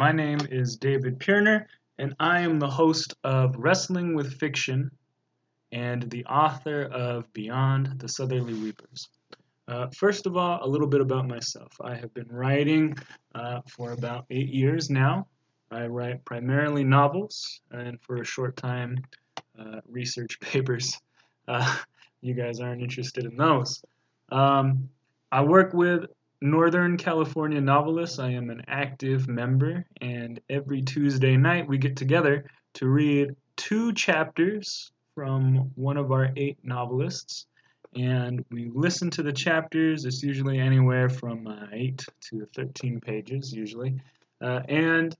My name is David Puerner, and I am the host of Wrestling with Fiction and the author of Beyond the Southerly Weepers. Uh, first of all, a little bit about myself. I have been writing uh, for about eight years now. I write primarily novels and for a short time uh, research papers. Uh, you guys aren't interested in those. Um, I work with Northern California Novelists. I am an active member, and every Tuesday night we get together to read two chapters from one of our eight novelists. And we listen to the chapters. It's usually anywhere from uh, 8 to 13 pages, usually. Uh, and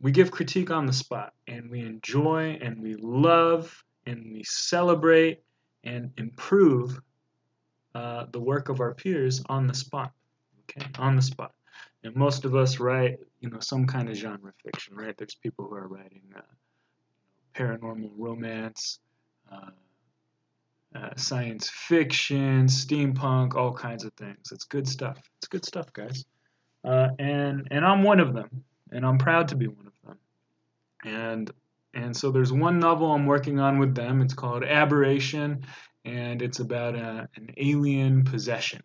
we give critique on the spot. And we enjoy and we love and we celebrate and improve uh, the work of our peers on the spot. Okay, on the spot. And most of us write, you know, some kind of genre fiction, right? There's people who are writing uh, paranormal romance, uh, uh, science fiction, steampunk, all kinds of things. It's good stuff. It's good stuff, guys. Uh, and and I'm one of them, and I'm proud to be one of them. And and so there's one novel I'm working on with them. It's called Aberration, and it's about a, uh, an alien possession.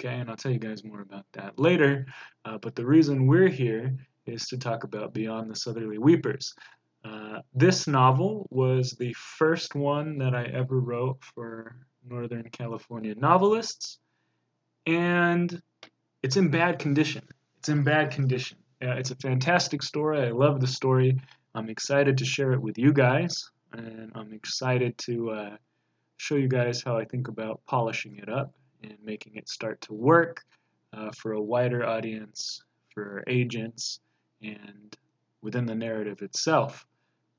Okay, and I'll tell you guys more about that later. Uh, but the reason we're here is to talk about Beyond the Southerly Weepers. Uh, this novel was the first one that I ever wrote for Northern California novelists, and it's in bad condition. It's in bad condition. Uh, it's a fantastic story. I love the story. I'm excited to share it with you guys, and I'm excited to uh, show you guys how I think about polishing it up and making it start to work uh, for a wider audience, for agents, and within the narrative itself.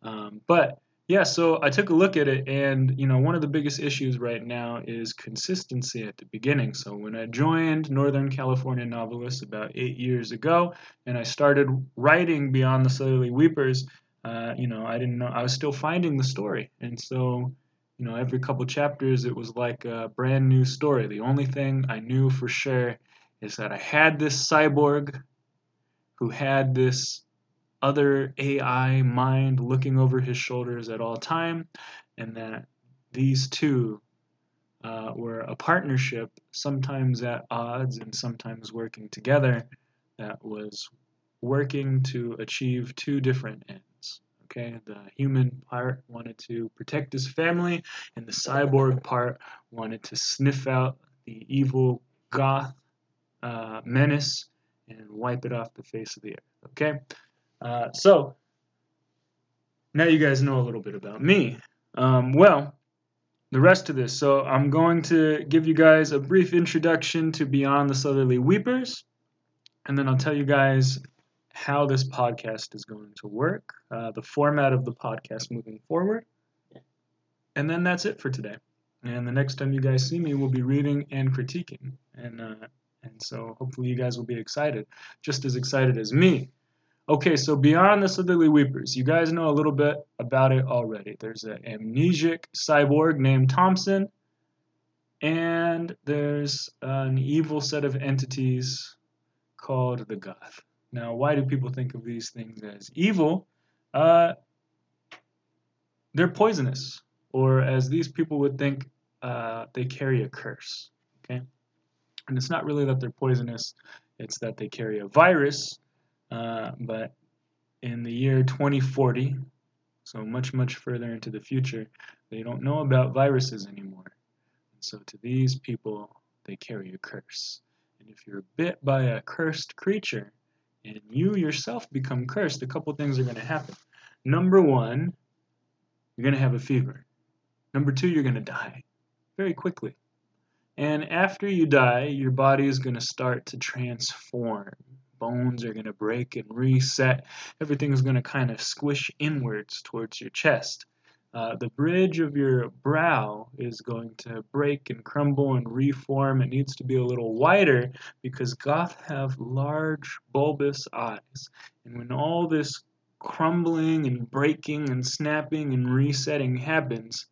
Um, but yeah, so I took a look at it, and you know, one of the biggest issues right now is consistency at the beginning. So when I joined Northern California Novelists about eight years ago, and I started writing Beyond the Southerly Weepers, uh, you know, I didn't know I was still finding the story, and so you know, every couple chapters it was like a brand new story. The only thing I knew for sure is that I had this cyborg who had this other AI mind looking over his shoulders at all time, and that these two uh, were a partnership, sometimes at odds and sometimes working together, that was working to achieve two different ends. Okay, the human part wanted to protect his family, and the cyborg part wanted to sniff out the evil goth uh, menace and wipe it off the face of the earth. Okay, uh, so now you guys know a little bit about me. Um, well, the rest of this. So I'm going to give you guys a brief introduction to Beyond the Southerly Weepers, and then I'll tell you guys how this podcast is going to work, uh, the format of the podcast moving forward, and then that's it for today. And the next time you guys see me, we'll be reading and critiquing, and uh, and so hopefully you guys will be excited, just as excited as me. Okay, so beyond the Southerly Weepers, you guys know a little bit about it already. There's an amnesic cyborg named Thompson, and there's an evil set of entities called the Goth. Now, why do people think of these things as evil? Uh, they're poisonous, or as these people would think, uh, they carry a curse. Okay, and it's not really that they're poisonous; it's that they carry a virus uh, but in the year 2040, so much, much further into the future, they don't know about viruses anymore. So to these people, they carry a curse. And if you're bit by a cursed creature, and you yourself become cursed, a couple things are going to happen. Number one, you're going to have a fever. Number two, you're going to die very quickly. And after you die, your body is going to start to transform bones are going to break and reset. Everything is going to kind of squish inwards towards your chest. Uh, the bridge of your brow is going to break and crumble and reform. It needs to be a little wider because goth have large bulbous eyes. And when all this crumbling and breaking and snapping and resetting happens,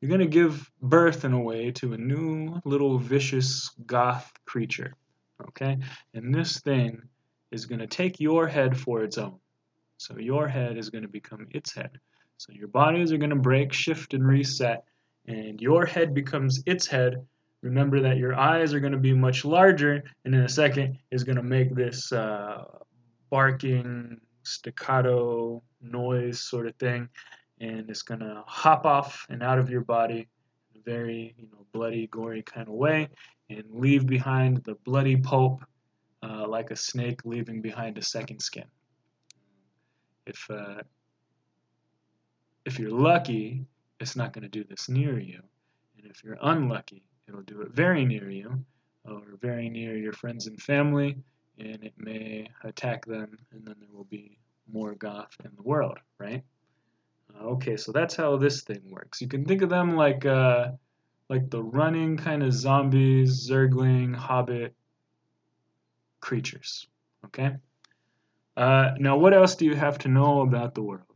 you're going to give birth in a way to a new little vicious goth creature. Okay? And this thing is going to take your head for its own. So your head is going to become its head. So your bodies are going to break, shift, and reset, and your head becomes its head. Remember that your eyes are going to be much larger, and in a second is going to make this uh, barking, staccato noise sort of thing, and it's going to hop off and out of your body in a very you know bloody, gory kind of way, and leave behind the bloody pulp uh, like a snake leaving behind a second skin. If uh, if you're lucky, it's not going to do this near you, and if you're unlucky, it'll do it very near you, or very near your friends and family, and it may attack them, and then there will be more goth in the world, right? Okay, so that's how this thing works. You can think of them like uh, like the running kind of zombies, zergling, hobbit creatures. Okay. Uh, now, what else do you have to know about the world?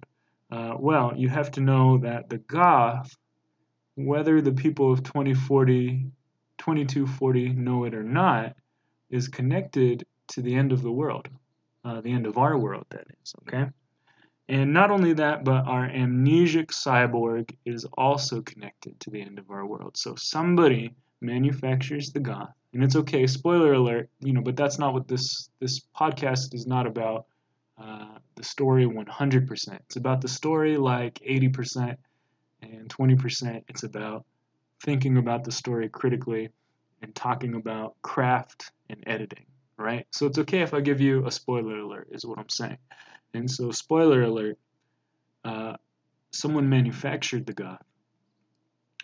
Uh, well, you have to know that the Goth, whether the people of 2040, 2240 know it or not, is connected to the end of the world, uh, the end of our world, that is. Okay. And not only that, but our amnesic cyborg is also connected to the end of our world. So somebody manufactures the goth, and it's okay. Spoiler alert, you know, but that's not what this this podcast is not about. Uh, the story 100%. It's about the story like 80%, and 20% it's about thinking about the story critically and talking about craft and editing, right? So it's okay if I give you a spoiler alert, is what I'm saying. And so, spoiler alert, uh, someone manufactured the Goth,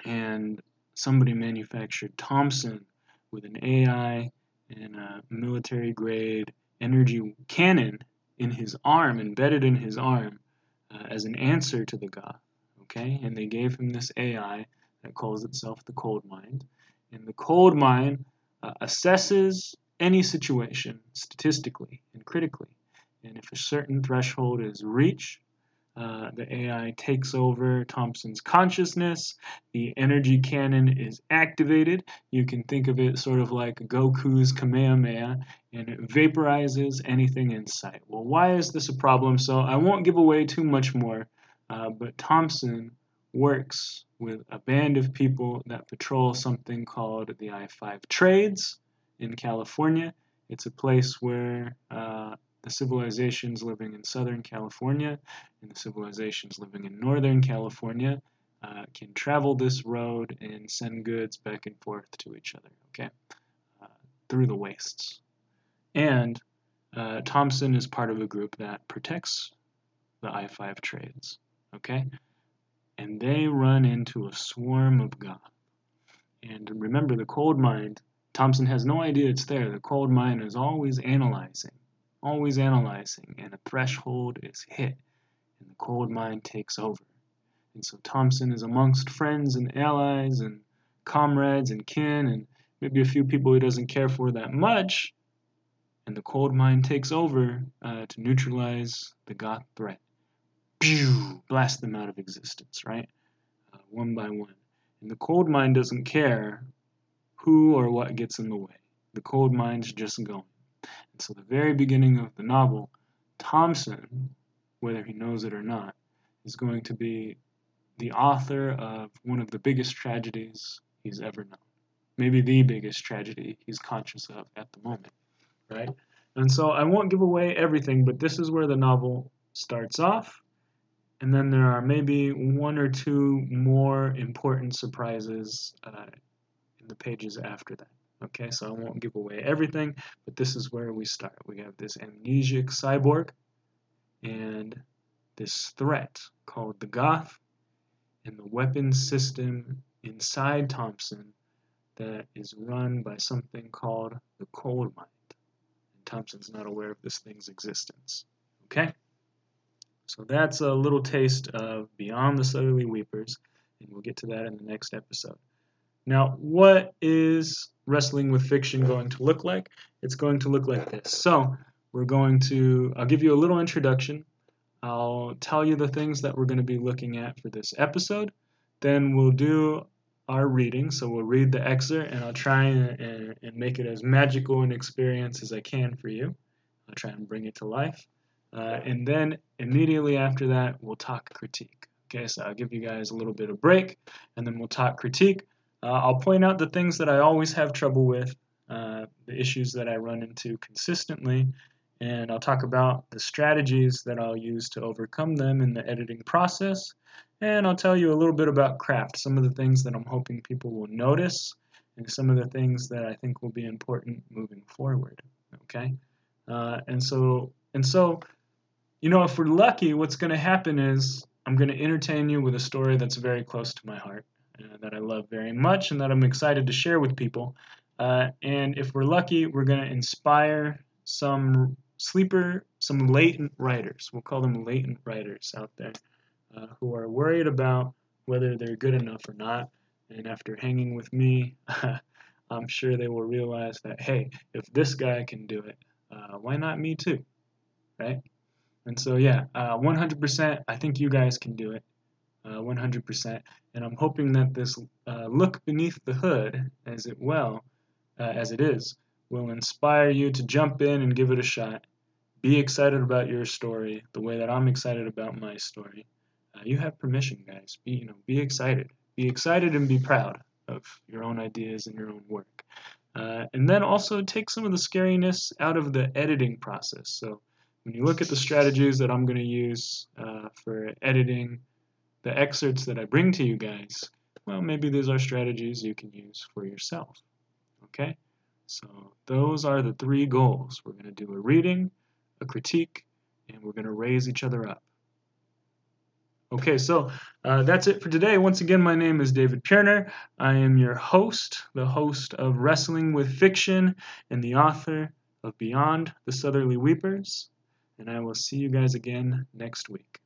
and somebody manufactured Thompson with an AI and a military grade energy cannon in his arm, embedded in his arm, uh, as an answer to the Goth. Okay, and they gave him this AI that calls itself the Cold Mind, and the Cold Mind uh, assesses any situation statistically and critically and if a certain threshold is reached, uh, the AI takes over Thompson's consciousness. The energy cannon is activated. You can think of it sort of like Goku's Kamehameha, and it vaporizes anything in sight. Well, why is this a problem? So I won't give away too much more, uh, but Thompson works with a band of people that patrol something called the I 5 Trades in California. It's a place where uh, the civilizations living in Southern California and the civilizations living in Northern California uh, can travel this road and send goods back and forth to each other, okay, uh, through the wastes. And uh, Thompson is part of a group that protects the I 5 trades, okay? And they run into a swarm of goth. And remember, the cold mind, Thompson has no idea it's there. The cold mind is always analyzing always analyzing, and a threshold is hit, and the cold mind takes over. And so Thompson is amongst friends and allies and comrades and kin and maybe a few people he doesn't care for that much, and the cold mind takes over uh, to neutralize the Goth threat. Pew! Blast them out of existence, right? Uh, one by one. And the cold mind doesn't care who or what gets in the way. The cold mind's just going. So the very beginning of the novel, Thompson, whether he knows it or not, is going to be the author of one of the biggest tragedies he's ever known. Maybe the biggest tragedy he's conscious of at the moment, right? And so I won't give away everything, but this is where the novel starts off. And then there are maybe one or two more important surprises uh, in the pages after that. Okay, so I won't give away everything, but this is where we start. We have this amnesiac cyborg and this threat called the Goth and the weapon system inside Thompson that is run by something called the Cold Mind. And Thompson's not aware of this thing's existence. Okay? So that's a little taste of Beyond the Southerly Weepers, and we'll get to that in the next episode. Now, what is wrestling with fiction going to look like? It's going to look like this. So, we're going to, I'll give you a little introduction. I'll tell you the things that we're going to be looking at for this episode. Then we'll do our reading. So we'll read the excerpt and I'll try and, and, and make it as magical an experience as I can for you. I'll try and bring it to life. Uh, and then immediately after that, we'll talk critique. Okay, so I'll give you guys a little bit of break, and then we'll talk critique. Uh, I'll point out the things that I always have trouble with, uh, the issues that I run into consistently, and I'll talk about the strategies that I'll use to overcome them in the editing process. And I'll tell you a little bit about craft, some of the things that I'm hoping people will notice, and some of the things that I think will be important moving forward. Okay, uh, and so and so, you know, if we're lucky, what's going to happen is I'm going to entertain you with a story that's very close to my heart, uh, that I love very much, and that I'm excited to share with people. Uh, and if we're lucky, we're going to inspire some sleeper, some latent writers. We'll call them latent writers out there uh, who are worried about whether they're good enough or not. And after hanging with me, I'm sure they will realize that, hey, if this guy can do it, uh, why not me too? Right? And so, yeah, uh, 100%, I think you guys can do it. 100%. Uh, and I'm hoping that this uh, look beneath the hood, as it well, uh, as it is, will inspire you to jump in and give it a shot. Be excited about your story the way that I'm excited about my story. Uh, you have permission, guys. Be you know, be excited. Be excited and be proud of your own ideas and your own work. Uh, and then also take some of the scariness out of the editing process. So when you look at the strategies that I'm going to use uh, for editing the excerpts that I bring to you guys, well, maybe these are strategies you can use for yourself. Okay? So those are the three goals. We're going to do a reading, a critique, and we're going to raise each other up. Okay, so uh, that's it for today. Once again, my name is David Puerner. I am your host, the host of Wrestling with Fiction, and the author of Beyond the Southerly Weepers. And I will see you guys again next week.